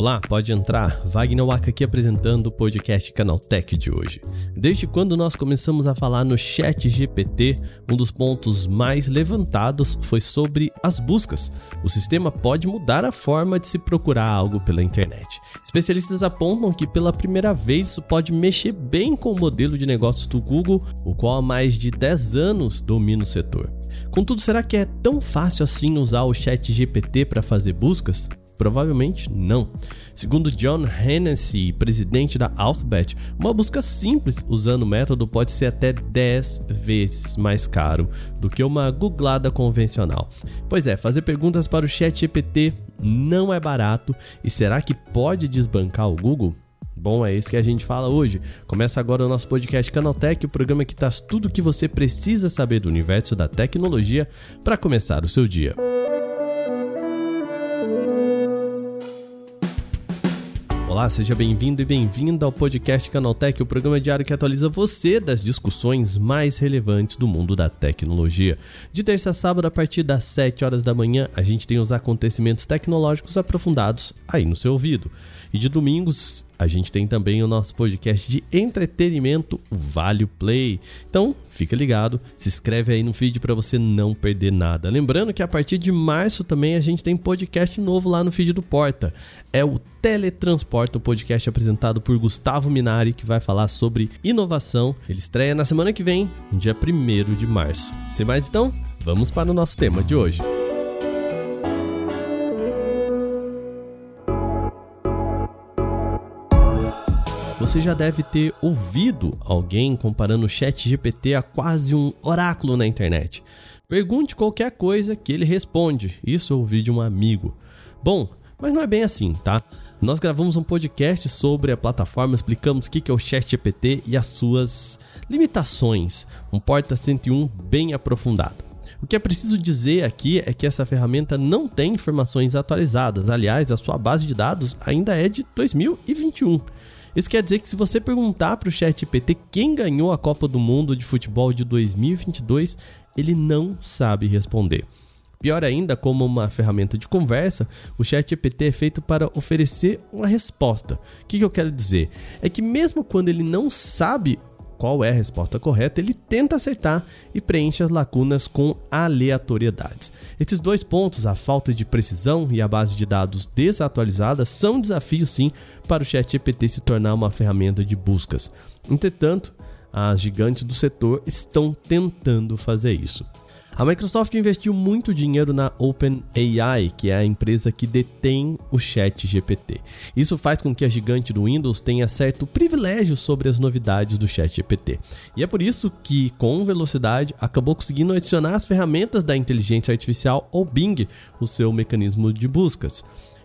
Olá, pode entrar. Wagner Waka aqui apresentando o podcast Canaltech de hoje. Desde quando nós começamos a falar no Chat GPT, um dos pontos mais levantados foi sobre as buscas. O sistema pode mudar a forma de se procurar algo pela internet. Especialistas apontam que pela primeira vez isso pode mexer bem com o modelo de negócio do Google, o qual há mais de 10 anos domina o setor. Contudo, será que é tão fácil assim usar o Chat GPT para fazer buscas? Provavelmente não. Segundo John Hennessy, presidente da Alphabet, uma busca simples usando o método pode ser até 10 vezes mais caro do que uma googlada convencional. Pois é, fazer perguntas para o Chat GPT não é barato e será que pode desbancar o Google? Bom, é isso que a gente fala hoje. Começa agora o nosso podcast Canaltech, o programa que traz tudo o que você precisa saber do universo da tecnologia para começar o seu dia. Olá, seja bem-vindo e bem-vinda ao podcast Canaltech, o programa diário que atualiza você das discussões mais relevantes do mundo da tecnologia. De terça a sábado, a partir das 7 horas da manhã, a gente tem os acontecimentos tecnológicos aprofundados aí no seu ouvido. E de domingos, a gente tem também o nosso podcast de entretenimento Vale Play. Então, fica ligado, se inscreve aí no feed para você não perder nada. Lembrando que a partir de março também a gente tem podcast novo lá no feed do Porta. É o Teletransporta, o podcast apresentado por Gustavo Minari, que vai falar sobre inovação. Ele estreia na semana que vem, dia 1 de março. Sem mais então, vamos para o nosso tema de hoje. Você já deve ter ouvido alguém comparando o Chat GPT a quase um oráculo na internet. Pergunte qualquer coisa que ele responde. Isso eu ouvi de um amigo. Bom, mas não é bem assim, tá? Nós gravamos um podcast sobre a plataforma, explicamos o que é o ChatGPT e as suas limitações. Um Porta 101 bem aprofundado. O que é preciso dizer aqui é que essa ferramenta não tem informações atualizadas. Aliás, a sua base de dados ainda é de 2021. Isso quer dizer que se você perguntar para o ChatGPT quem ganhou a Copa do Mundo de Futebol de 2022, ele não sabe responder. Pior ainda, como uma ferramenta de conversa, o ChatGPT é feito para oferecer uma resposta. O que eu quero dizer? É que mesmo quando ele não sabe qual é a resposta correta, ele tenta acertar e preenche as lacunas com aleatoriedades. Esses dois pontos, a falta de precisão e a base de dados desatualizada, são desafios sim para o ChatGPT se tornar uma ferramenta de buscas. Entretanto, as gigantes do setor estão tentando fazer isso. A Microsoft investiu muito dinheiro na OpenAI, que é a empresa que detém o Chat GPT. Isso faz com que a gigante do Windows tenha certo privilégio sobre as novidades do Chat GPT. E é por isso que, com velocidade, acabou conseguindo adicionar as ferramentas da inteligência artificial ao Bing, o seu mecanismo de buscas.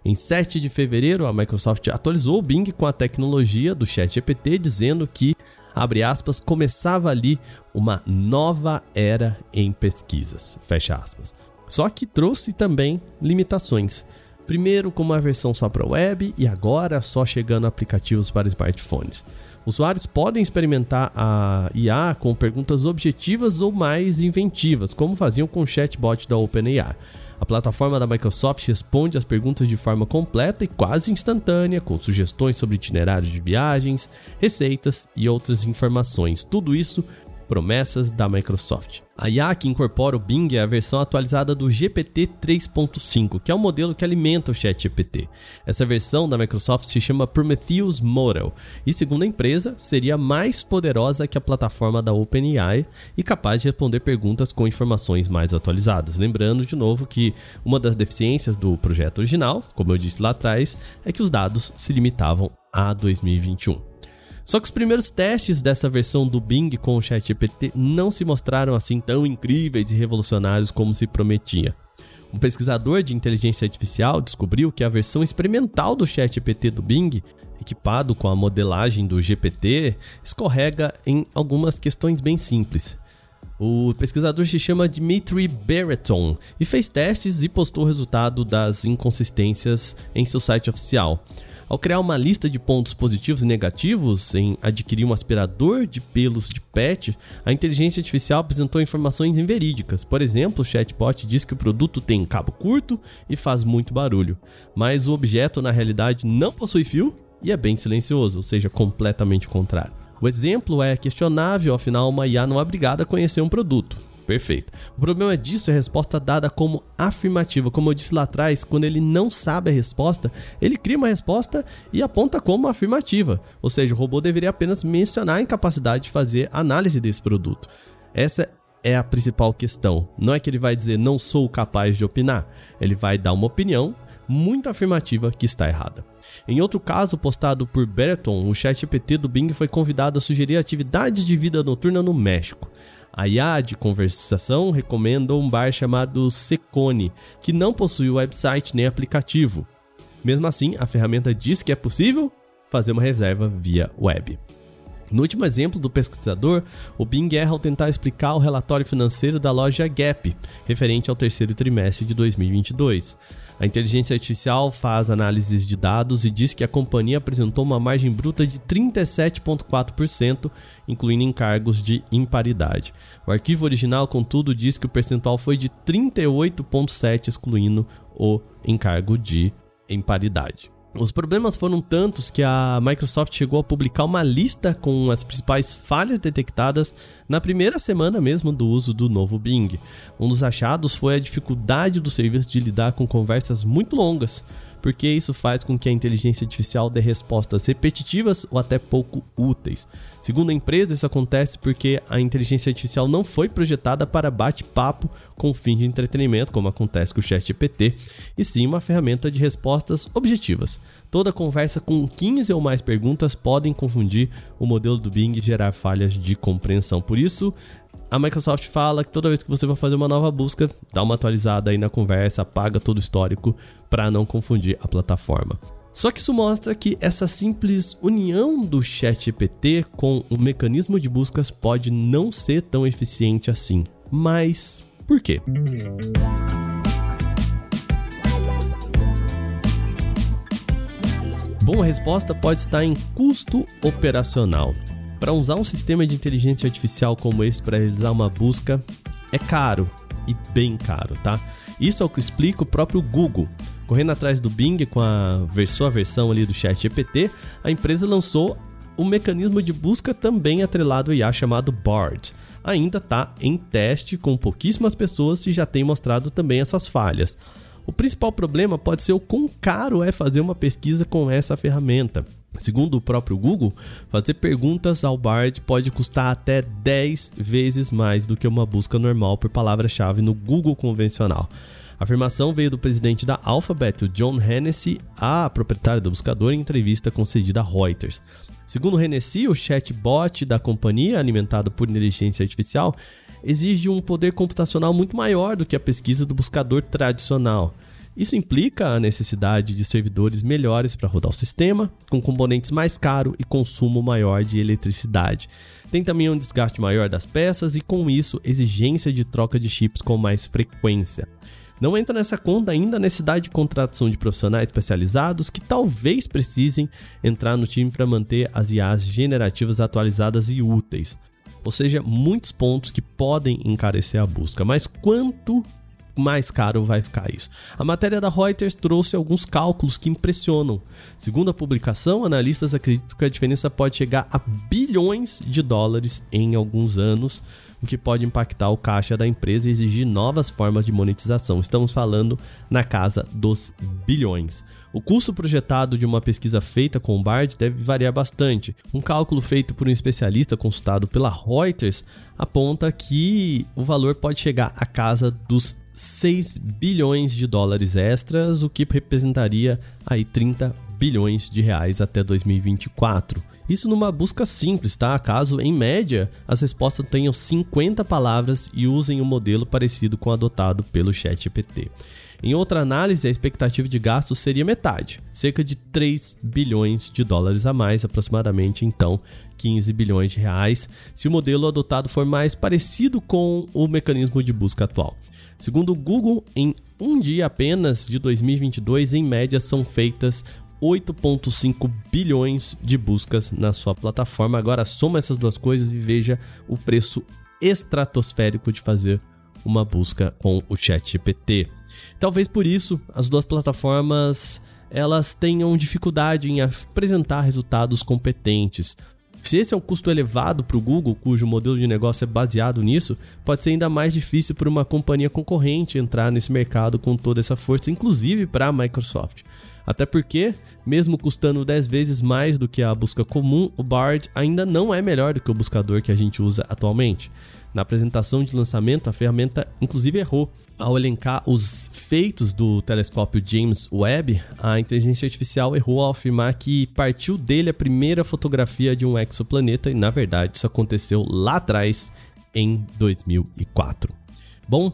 Em 7 de fevereiro, a Microsoft atualizou o Bing com a tecnologia do ChatGPT, dizendo que abre aspas, começava ali uma nova era em pesquisas, fecha aspas. Só que trouxe também limitações. Primeiro com uma versão só para web e agora só chegando aplicativos para smartphones. Usuários podem experimentar a IA com perguntas objetivas ou mais inventivas, como faziam com o chatbot da OpenAI. A plataforma da Microsoft responde às perguntas de forma completa e quase instantânea, com sugestões sobre itinerários de viagens, receitas e outras informações. Tudo isso promessas da Microsoft. A IA que incorpora o Bing é a versão atualizada do GPT 3.5, que é o modelo que alimenta o ChatGPT. Essa versão da Microsoft se chama Prometheus Model e, segundo a empresa, seria mais poderosa que a plataforma da OpenAI e capaz de responder perguntas com informações mais atualizadas. Lembrando de novo que uma das deficiências do projeto original, como eu disse lá atrás, é que os dados se limitavam a 2021. Só que os primeiros testes dessa versão do Bing com o ChatGPT não se mostraram assim tão incríveis e revolucionários como se prometia. Um pesquisador de inteligência artificial descobriu que a versão experimental do ChatGPT do Bing, equipado com a modelagem do GPT, escorrega em algumas questões bem simples. O pesquisador se chama Dmitry Bereton e fez testes e postou o resultado das inconsistências em seu site oficial. Ao criar uma lista de pontos positivos e negativos em adquirir um aspirador de pelos de pet, a inteligência artificial apresentou informações inverídicas. Por exemplo, o chatbot diz que o produto tem cabo curto e faz muito barulho, mas o objeto na realidade não possui fio e é bem silencioso, ou seja, completamente o contrário. O exemplo é questionável, afinal, uma IA não é obrigada a conhecer um produto. Perfeito. O problema disso é a resposta dada como afirmativa. Como eu disse lá atrás, quando ele não sabe a resposta, ele cria uma resposta e aponta como afirmativa. Ou seja, o robô deveria apenas mencionar a incapacidade de fazer análise desse produto. Essa é a principal questão. Não é que ele vai dizer não sou capaz de opinar. Ele vai dar uma opinião muito afirmativa que está errada. Em outro caso postado por Berton, o chat GPT do Bing foi convidado a sugerir atividades de vida noturna no México. A IA de conversação recomenda um bar chamado Secone, que não possui website nem aplicativo. Mesmo assim, a ferramenta diz que é possível fazer uma reserva via web. No último exemplo do pesquisador, o Bing erra ao tentar explicar o relatório financeiro da loja Gap, referente ao terceiro trimestre de 2022. A inteligência artificial faz análises de dados e diz que a companhia apresentou uma margem bruta de 37,4%, incluindo encargos de imparidade. O arquivo original, contudo, diz que o percentual foi de 38,7%, excluindo o encargo de imparidade. Os problemas foram tantos que a Microsoft chegou a publicar uma lista com as principais falhas detectadas na primeira semana mesmo do uso do novo Bing. Um dos achados foi a dificuldade do serviço de lidar com conversas muito longas, porque isso faz com que a inteligência artificial dê respostas repetitivas ou até pouco úteis. Segundo a empresa, isso acontece porque a inteligência artificial não foi projetada para bate-papo com fim de entretenimento, como acontece com o ChatGPT, e sim uma ferramenta de respostas objetivas. Toda conversa com 15 ou mais perguntas podem confundir o modelo do Bing e gerar falhas de compreensão. Por isso, a Microsoft fala que toda vez que você vai fazer uma nova busca, dá uma atualizada aí na conversa, apaga todo o histórico para não confundir a plataforma. Só que isso mostra que essa simples união do ChatGPT com o mecanismo de buscas pode não ser tão eficiente assim. Mas por quê? Bom, a resposta pode estar em custo operacional. Para usar um sistema de inteligência artificial como esse para realizar uma busca é caro e bem caro, tá? Isso é o que explica o próprio Google. Correndo atrás do Bing com a sua versão ali do Chat GPT, a empresa lançou um mecanismo de busca também atrelado ao IA chamado BARD. Ainda está em teste com pouquíssimas pessoas e já tem mostrado também as suas falhas. O principal problema pode ser o quão caro é fazer uma pesquisa com essa ferramenta. Segundo o próprio Google, fazer perguntas ao Bard pode custar até 10 vezes mais do que uma busca normal por palavra-chave no Google convencional. A afirmação veio do presidente da Alphabet, o John Hennessy, a proprietária do buscador, em entrevista concedida a Reuters. Segundo Hennessy, o chatbot da companhia, alimentado por inteligência artificial, exige um poder computacional muito maior do que a pesquisa do buscador tradicional. Isso implica a necessidade de servidores melhores para rodar o sistema, com componentes mais caros e consumo maior de eletricidade. Tem também um desgaste maior das peças e, com isso, exigência de troca de chips com mais frequência. Não entra nessa conta ainda a necessidade de contratação de profissionais especializados que talvez precisem entrar no time para manter as IAs generativas atualizadas e úteis. Ou seja, muitos pontos que podem encarecer a busca. Mas quanto mais caro vai ficar isso. A matéria da Reuters trouxe alguns cálculos que impressionam. Segundo a publicação, analistas acreditam que a diferença pode chegar a bilhões de dólares em alguns anos, o que pode impactar o caixa da empresa e exigir novas formas de monetização. Estamos falando na casa dos bilhões. O custo projetado de uma pesquisa feita com o Bard deve variar bastante. Um cálculo feito por um especialista consultado pela Reuters aponta que o valor pode chegar à casa dos 6 bilhões de dólares extras, o que representaria aí 30 bilhões de reais até 2024. Isso numa busca simples, tá? Caso, em média, as respostas tenham 50 palavras e usem um modelo parecido com o adotado pelo ChatGPT. Em outra análise, a expectativa de gastos seria metade, cerca de 3 bilhões de dólares a mais, aproximadamente então 15 bilhões de reais, se o modelo adotado for mais parecido com o mecanismo de busca atual. Segundo o Google, em um dia apenas de 2022, em média, são feitas 8,5 bilhões de buscas na sua plataforma. Agora soma essas duas coisas e veja o preço estratosférico de fazer uma busca com o ChatGPT. Talvez por isso as duas plataformas elas tenham dificuldade em apresentar resultados competentes. Se esse é um custo elevado para o Google, cujo modelo de negócio é baseado nisso, pode ser ainda mais difícil para uma companhia concorrente entrar nesse mercado com toda essa força, inclusive para a Microsoft. Até porque, mesmo custando 10 vezes mais do que a busca comum, o Bard ainda não é melhor do que o buscador que a gente usa atualmente. Na apresentação de lançamento, a ferramenta inclusive errou. Ao elencar os feitos do telescópio James Webb, a inteligência artificial errou ao afirmar que partiu dele a primeira fotografia de um exoplaneta e, na verdade, isso aconteceu lá atrás, em 2004. Bom,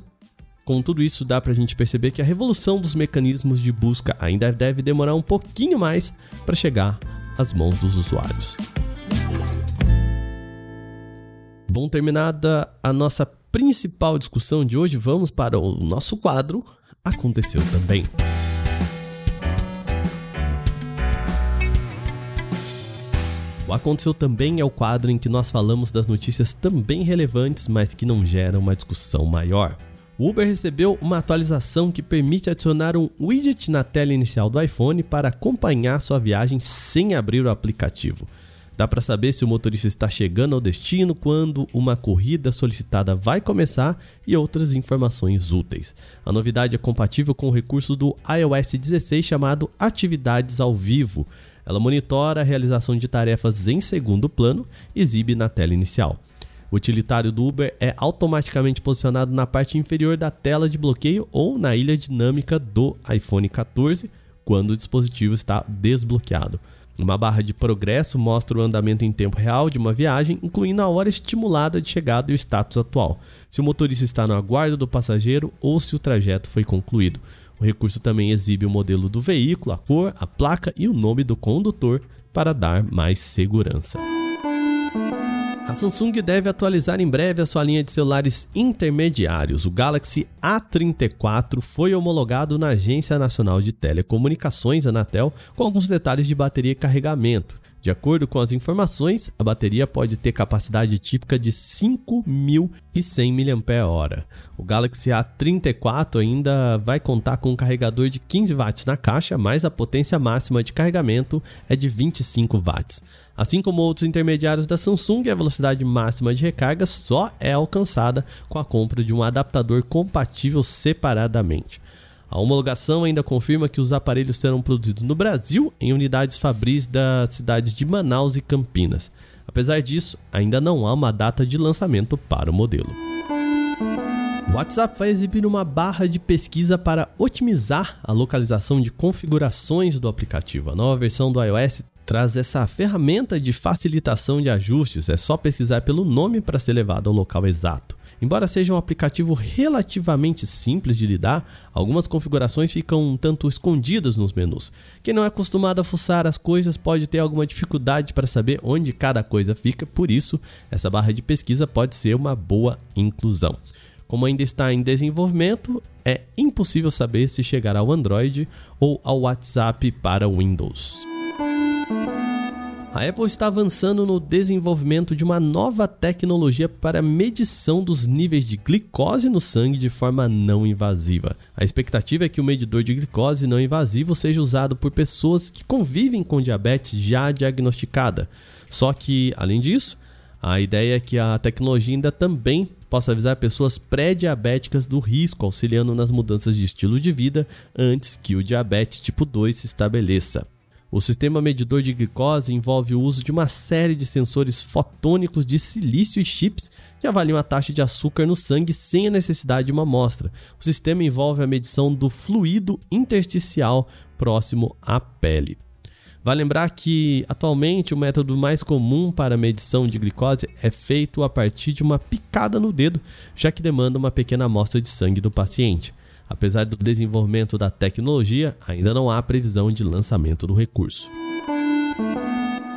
com tudo isso, dá pra gente perceber que a revolução dos mecanismos de busca ainda deve demorar um pouquinho mais para chegar às mãos dos usuários. Bom, terminada a nossa principal discussão de hoje, vamos para o nosso quadro Aconteceu Também. O Aconteceu Também é o quadro em que nós falamos das notícias também relevantes, mas que não geram uma discussão maior. O Uber recebeu uma atualização que permite adicionar um widget na tela inicial do iPhone para acompanhar sua viagem sem abrir o aplicativo. Dá para saber se o motorista está chegando ao destino, quando uma corrida solicitada vai começar e outras informações úteis. A novidade é compatível com o recurso do iOS 16 chamado Atividades ao Vivo. Ela monitora a realização de tarefas em segundo plano e exibe na tela inicial. O utilitário do Uber é automaticamente posicionado na parte inferior da tela de bloqueio ou na ilha dinâmica do iPhone 14 quando o dispositivo está desbloqueado. Uma barra de progresso mostra o andamento em tempo real de uma viagem, incluindo a hora estimulada de chegada e o status atual, se o motorista está no aguardo do passageiro ou se o trajeto foi concluído. O recurso também exibe o modelo do veículo, a cor, a placa e o nome do condutor para dar mais segurança. A Samsung deve atualizar em breve a sua linha de celulares intermediários. O Galaxy A34 foi homologado na Agência Nacional de Telecomunicações, Anatel, com alguns detalhes de bateria e carregamento. De acordo com as informações, a bateria pode ter capacidade típica de 5.100 mAh. O Galaxy A34 ainda vai contar com um carregador de 15 watts na caixa, mas a potência máxima de carregamento é de 25 watts. Assim como outros intermediários da Samsung, a velocidade máxima de recarga só é alcançada com a compra de um adaptador compatível separadamente. A homologação ainda confirma que os aparelhos serão produzidos no Brasil em unidades fabris das cidades de Manaus e Campinas. Apesar disso, ainda não há uma data de lançamento para o modelo. O WhatsApp vai exibir uma barra de pesquisa para otimizar a localização de configurações do aplicativo. A nova versão do iOS traz essa ferramenta de facilitação de ajustes, é só pesquisar pelo nome para ser levado ao local exato. Embora seja um aplicativo relativamente simples de lidar, algumas configurações ficam um tanto escondidas nos menus. Quem não é acostumado a fuçar as coisas pode ter alguma dificuldade para saber onde cada coisa fica, por isso, essa barra de pesquisa pode ser uma boa inclusão. Como ainda está em desenvolvimento, é impossível saber se chegará ao Android ou ao WhatsApp para Windows. A Apple está avançando no desenvolvimento de uma nova tecnologia para medição dos níveis de glicose no sangue de forma não invasiva. A expectativa é que o medidor de glicose não invasivo seja usado por pessoas que convivem com diabetes já diagnosticada. Só que, além disso, a ideia é que a tecnologia ainda também possa avisar pessoas pré-diabéticas do risco, auxiliando nas mudanças de estilo de vida antes que o diabetes tipo 2 se estabeleça. O sistema medidor de glicose envolve o uso de uma série de sensores fotônicos de silício e chips que avaliam a taxa de açúcar no sangue sem a necessidade de uma amostra. O sistema envolve a medição do fluido intersticial próximo à pele. Vale lembrar que atualmente o método mais comum para medição de glicose é feito a partir de uma picada no dedo, já que demanda uma pequena amostra de sangue do paciente. Apesar do desenvolvimento da tecnologia, ainda não há previsão de lançamento do recurso.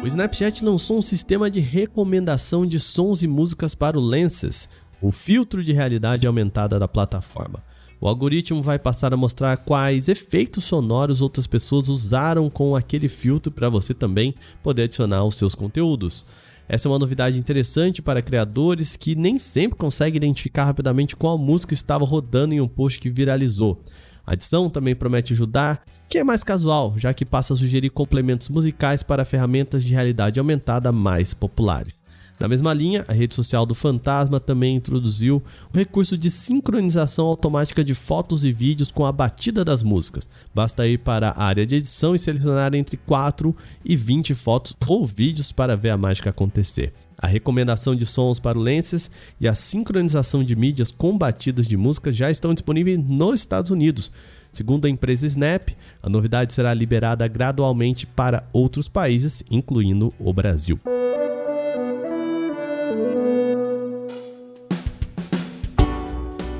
O Snapchat lançou um sistema de recomendação de sons e músicas para o Lenses. o filtro de realidade aumentada da plataforma. O algoritmo vai passar a mostrar quais efeitos sonoros outras pessoas usaram com aquele filtro para você também poder adicionar os seus conteúdos. Essa é uma novidade interessante para criadores que nem sempre conseguem identificar rapidamente qual música estava rodando em um post que viralizou. A adição também promete ajudar que é mais casual, já que passa a sugerir complementos musicais para ferramentas de realidade aumentada mais populares. Na mesma linha, a rede social do Fantasma também introduziu o recurso de sincronização automática de fotos e vídeos com a batida das músicas. Basta ir para a área de edição e selecionar entre 4 e 20 fotos ou vídeos para ver a mágica acontecer. A recomendação de sons para o Lenses e a sincronização de mídias com batidas de música já estão disponíveis nos Estados Unidos. Segundo a empresa Snap, a novidade será liberada gradualmente para outros países, incluindo o Brasil.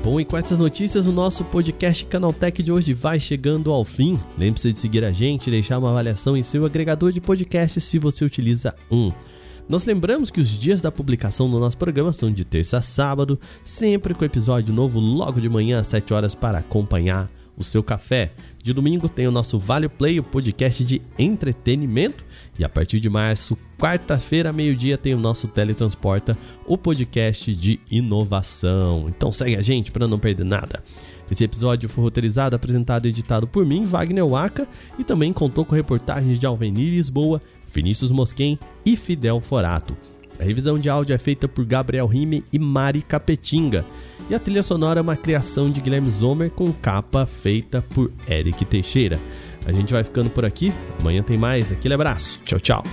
Bom, e com essas notícias, o nosso podcast Canaltech de hoje vai chegando ao fim. Lembre-se de seguir a gente e deixar uma avaliação em seu agregador de podcast se você utiliza um. Nós lembramos que os dias da publicação do nosso programa são de terça a sábado, sempre com episódio novo logo de manhã às 7 horas para acompanhar o seu café. De domingo tem o nosso Vale Play, o podcast de entretenimento. E a partir de março, quarta-feira, meio-dia, tem o nosso Teletransporta, o podcast de inovação. Então segue a gente para não perder nada. Esse episódio foi roteirizado, apresentado e editado por mim, Wagner Waka, e também contou com reportagens de Alvenir Lisboa, Vinícius Mosquen e Fidel Forato. A revisão de áudio é feita por Gabriel Rime e Mari Capetinga. E a trilha sonora é uma criação de Guilherme Zomer com capa feita por Eric Teixeira. A gente vai ficando por aqui. Amanhã tem mais. Aquele abraço. Tchau, tchau.